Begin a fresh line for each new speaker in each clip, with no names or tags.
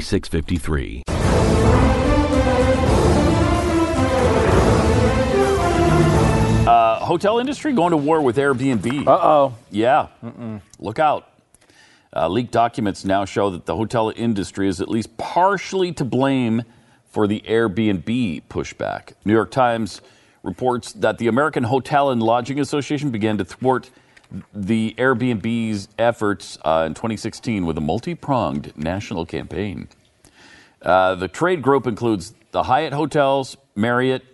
4653.
Uh, hotel industry going to war with Airbnb.
Uh oh.
Yeah. Look out. Uh, leaked documents now show that the hotel industry is at least partially to blame for the Airbnb pushback. New York Times reports that the American Hotel and Lodging Association began to thwart the Airbnb's efforts uh, in 2016 with a multi pronged national campaign. Uh, the trade group includes the Hyatt Hotels, Marriott,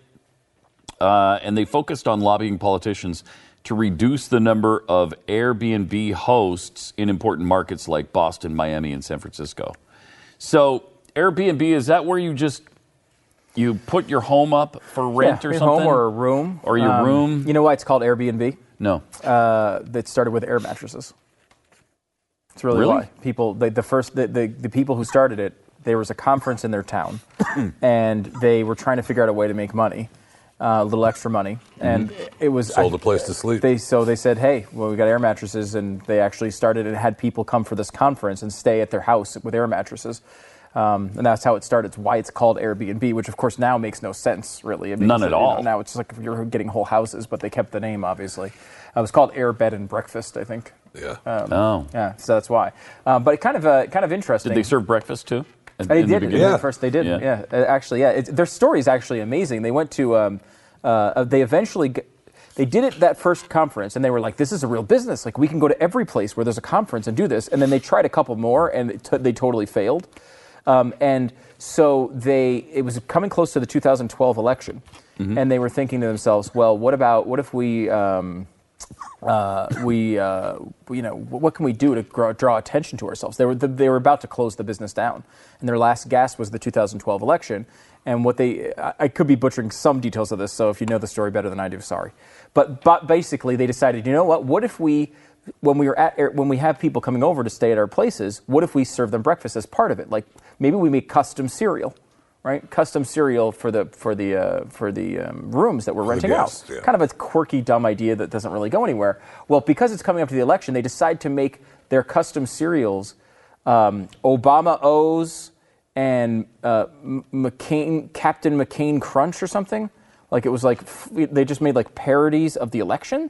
uh, and they focused on lobbying politicians to reduce the number of Airbnb hosts in important markets like Boston, Miami, and San Francisco. So, Airbnb is that where you just you put your home up for rent
yeah,
or
your
something,
home or a room
or your
Um,
room?
You know why it's called Airbnb?
No.
Uh, that started with air mattresses. It's really,
Really?
why people. They, the first the, the the people who started it. There was a conference in their town, and they were trying to figure out a way to make money, uh, a little extra money, and it was
Sold a place to sleep.
They so they said, hey, well, we got air mattresses, and they actually started and had people come for this conference and stay at their house with air mattresses. Um, and that's how it started. It's why it's called Airbnb, which of course now makes no sense, really. It
None at
it- you know,
all.
now it's like you're getting whole houses, but they kept the name, obviously. Uh, it was called Air Bed and Breakfast, I think.
Yeah.
Um,
Oh.
Yeah, so that's why. Um, but it kind of uh, kind of interesting.
Did they serve breakfast too? in-
They
in the
did.
beginning?
Yeah.
Yeah.
First, they did.
Yeah.
Yeah, Uh, actually, yeah. It, their story is actually amazing. They went to. Um, uh, they eventually. G- they did it that first conference, and they were like, "This is a real business. Like, we can go to every place where there's a conference and do this." And then they tried a couple more, and t- they totally failed. Um, and so they, it was coming close to the 2012 election, and they were thinking to themselves, "Well, what about what if we?" Um, uh, we, uh, you know, what can we do to draw, draw attention to ourselves? They were, they were about to close the business down, and their last gasp was the 2012 election. And what they, I, I could be butchering some details of this, so if you know the story better than I do, sorry. But, but basically, they decided, you know what? What if we, when we are at, when we have people coming over to stay at our places, what if we serve them breakfast as part of it? Like maybe we make custom cereal. Right, custom cereal for the for the uh, for the um, rooms that we're renting
guests,
out.
yeah.
Kind of a quirky, dumb idea that doesn't really go anywhere. Well, because it's coming up to the election, they decide to make their custom cereals um, Obama O's and uh, McCain Captain McCain Crunch or something. Like it was like f- they just made like parodies of the election.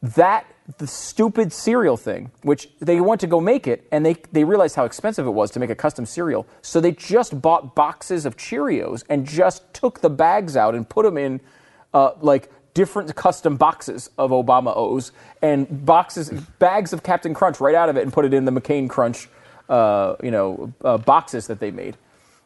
That the stupid cereal thing, which they went to go make it, and they they realized how expensive it was to make a custom cereal, so they just bought boxes of Cheerios and just took the bags out and put them in uh, like different custom boxes of Obama O's and boxes bags of Captain Crunch right out of it and put it in the McCain Crunch, uh, you know, uh, boxes that they made,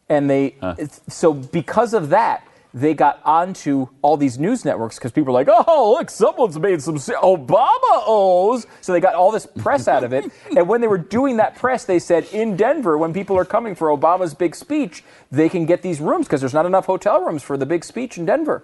and they it's- so because of that they got onto all these news networks because people were like, oh, look, someone's made some Obama O's. So they got all this press out of it. and when they were doing that press, they said in Denver, when people are coming for Obama's big speech, they can get these rooms because there's not enough hotel rooms for the big speech in Denver.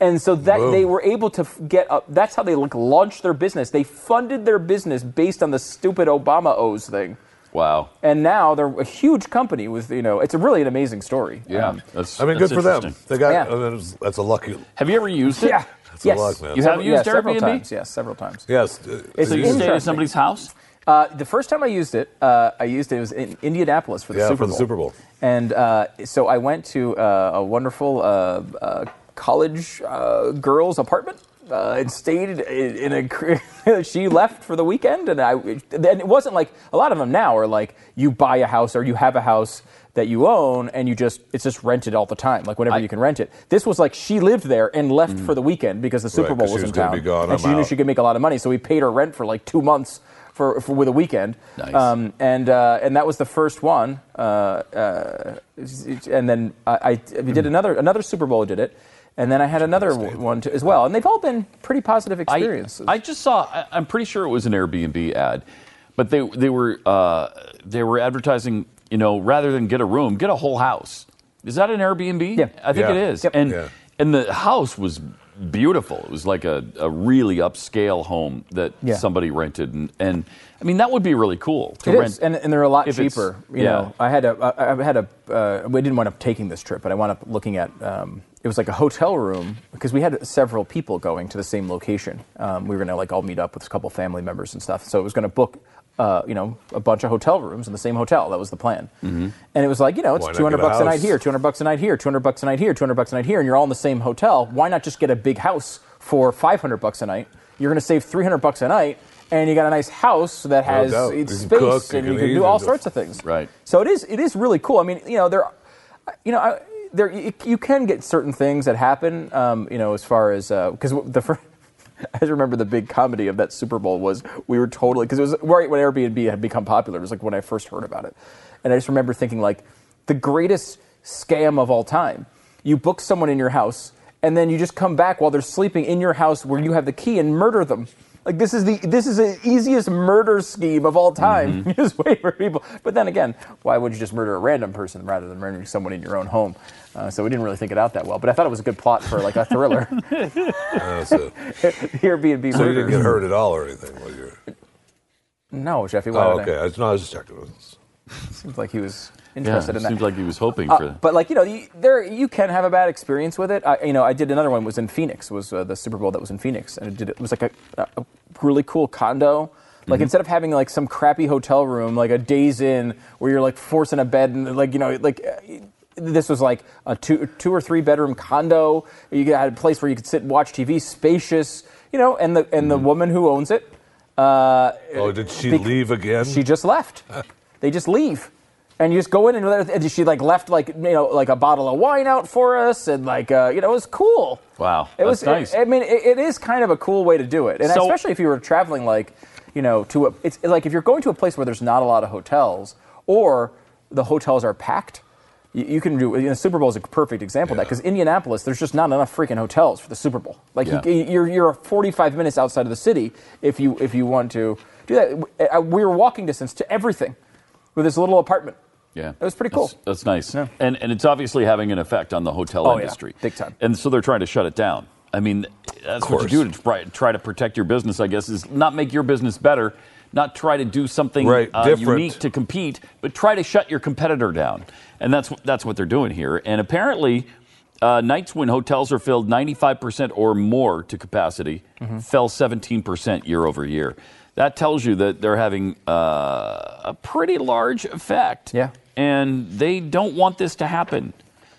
And so that
Whoa.
they were able to get up. That's how they like launched their business. They funded their business based on the stupid Obama O's thing.
Wow.
And now they're a huge company with, you know, it's a really an amazing story.
Yeah.
Um,
that's,
I mean,
that's
good for them. They got
Yeah.
uh, that's- that's a lucky.
Have you ever used it?
yeah.
That's a
yes.
lot, man.
You have
Several-
used
yeah, several
Airbnb?
times. Yes, several times.
Yes.
It's
So
they
you stayed at somebody's house?
Uh, the first time I used it, uh, I used it, it was in Indianapolis for the
Yeah,
Super
for
Bowl.
the Super Bowl.
And uh, so I went to uh, a wonderful uh, uh, college uh, girls' apartment uh, and stayed in, a. she left for the weekend, and I. And it wasn't like a lot of them now are like you buy a house or you have a house that you own and you just it's just rented all the time, like whenever
I-
you can rent it. This was like she lived there and left for the weekend because the Super
Right,
Bowl was in
was
town,
gone,
and
I'm
she knew she could make a lot of money. So we paid her rent for like two months for, for with a weekend.
Nice.
Um, and uh, and that was the first one. Uh, uh, and then I, I we did another another Super Bowl did it, and then I had another one too, as well. And they've all been pretty positive
I,
experiences.
I just saw. I, I'm pretty sure it was an Airbnb ad, but they they were uh, they were advertising. You know, rather than get a room, get a whole house. Is that an Airbnb?
Yeah.
I think
Yeah.
it is.
Yep.
And
Yeah.
and the house was beautiful. It was like a, a really upscale home that
Yeah.
somebody rented, and, and I mean that would be really cool to
It
rent.
is, and, and they're a lot cheaper. You
yeah.
know, I had a, I I had a, uh, we didn't wind up taking this trip, but I wound up looking at, um, it was like a hotel room because we had several people going to the same location. Um, we were gonna like all meet up with a couple family members and stuff. So it was gonna book, uh, you know, a bunch of hotel rooms in the same hotel. That was the plan.
Mm-hmm.
And it was like, you know, it's
Why
200
get a
bucks a night here, 200 bucks a night here, 200 bucks a night here, 200 bucks a night here, and you're all in the same hotel. Why not just get a big house for 500 bucks a night? You're gonna save 300 bucks a night. And you got a nice house that has it's space
cook,
and you
can
can do all sorts of things.
Right.
So it is it is really cool. I mean, you know, there, you know, I, there you, you can get certain things that happen. Um, you know, as far as because the first. I just remember the big comedy of that Super Bowl was we were totally because it was right when Airbnb had become popular. It was like when I first heard about it, and I just remember thinking like the greatest scam of all time. You book someone in your house, and then you just come back while they're sleeping in your house where you have the key and murder them. Like this is the this is the easiest murder scheme of all time. You just wait for people. But then again, why would you just murder a random person rather than murdering someone in your own home? Uh, so we didn't really think it out that well. But I thought it was a good plot for like a thriller.
That's it.
Airbnb
So you didn't get hurt at all or anything while you're.
No, Jeffy. Why
Oh, okay. I was, no, I was just checking.
Seems like he was
yeah,
interested
it
in that.
seems like he was hoping
Uh,
for that.
but like you know, you, there you can have a bad experience with it. I, you know, I did another one was in Phoenix. Was uh, the Super Bowl that was in Phoenix, and it, did, it was like a, a really cool condo. Like instead of having like some crappy hotel room, like a Days Inn where you're like forcing a bed and like you know like. Uh, this was like a two, two or three bedroom condo. You had a place where you could sit and watch TV, spacious, you know. And the and the woman who owns it, uh,
Oh, did she
bec-
leave again?
she just left. they just leave. And you just go in and, and she like left like you know like a bottle of wine out for us and like uh, you know it was cool.
Wow,
it was
nice.
I mean, it, it is kind of a cool way to do it, and
So-
especially if you were traveling like you know to a it's like if you're going to a place where there's not a lot of hotels or the hotels are packed. You, you can do you know, Super Bowl is a perfect example of that because Indianapolis, there's just not enough freaking hotels for the Super Bowl. Like
Yeah.
you, you're you're 45 minutes outside of the city if you if you want to do that. Uh, We were walking distance to everything with this little apartment.
Yeah,
It was pretty cool.
That's, that's nice,
Yeah.
and and it's obviously having an effect on the hotel
Oh, yeah.
industry,
Big time.
And so they're trying to shut it down. I mean, that's what you do to try, try to protect your business. I guess is not make your business better, not try to do something
Right,
uh, unique to compete, but try to shut your competitor down. And that's what- that's what they're doing here. And apparently. Uh, nights when hotels are filled 95% or more to capacity
Mm-hmm.
fell 17% year over year. That tells you that they're having uh, a pretty large effect
Yeah.
And they don't want this to happen.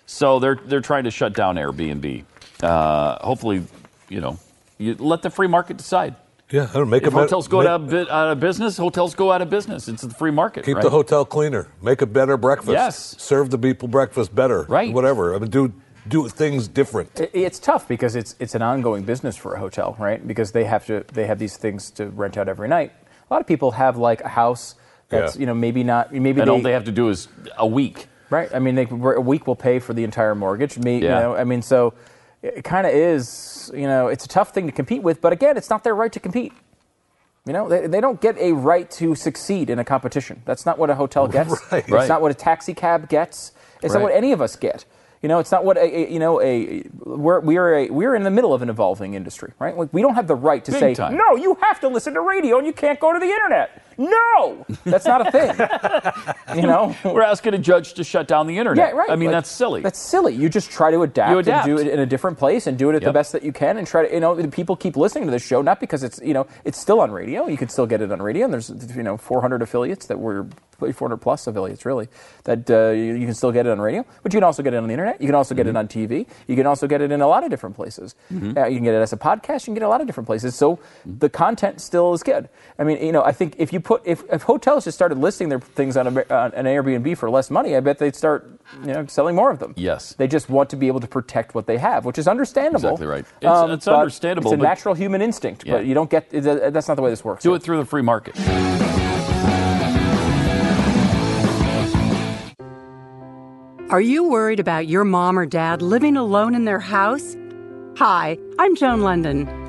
So they're they're trying to shut down Airbnb. Uh, hopefully, you know, you let the free market decide.
yeah, I don't make
If
a bet-
hotels go
make-
out of, bu- out of business, hotels go out of business. It's the free market.
Keep
right?
the hotel cleaner. Make a better breakfast.
Yes.
Serve the people breakfast better.
Right.
Whatever. I mean, do do things different.
It- It's tough because it's it's an ongoing business for a hotel, right? Because they have to they have these things to rent out every night. A lot of people have like a house that's
Yeah.
you know maybe not maybe
and
they,
all they have to do is a week.
right. I mean, they, a week will pay for the entire mortgage. Me,
Yeah.
you know, I mean, so it kind of is you know it's a tough thing to compete with. But again, it's not their right to compete. You know, they, they don't get a right to succeed in a competition. That's not what a hotel gets.
Right.
It's
Right.
not what a taxi cab gets. It's not what any of us get. You know, it's not what a, a you know a we're we're a, we're in the middle of an evolving industry, right? Like we don't have the right to
Big
say
time.
no. You have to listen to radio and you can't go to the internet. No, that's not a thing. you know,
We're asking a judge to shut down the internet.
Yeah, right.
I mean,
Like,
that's silly.
That's silly. You just try to adapt,
You adapt.
and do it in a different place and do it at the best that you can and try to, you know, people keep listening to this show, not because it's, you know, it's still on radio. You can still get it on radio and there's, you know, 400 affiliates that were 400 plus affiliates really that uh, you, you can still get it on radio, but you can also get it on the internet. You can also get it on TV. You can also get it in a lot of different places. Uh, you can get it as a podcast. You can get it a lot of different places. So the content still is good. I mean, you know, I think if you put if, if hotels just started listing their things on, a, on an Airbnb for less money, I bet they'd start you know selling more of them.
Yes.
they just want to be able to protect what they have, which is understandable.
Exactly right. It's- um,
it's
understandable,
It's a
but-
natural human instinct,
Yeah.
but you don't get. it- That's not the way this works.
Do it through the free market.
Are you worried about your mom or dad living alone in their house? Hi, I'm Joan Lunden.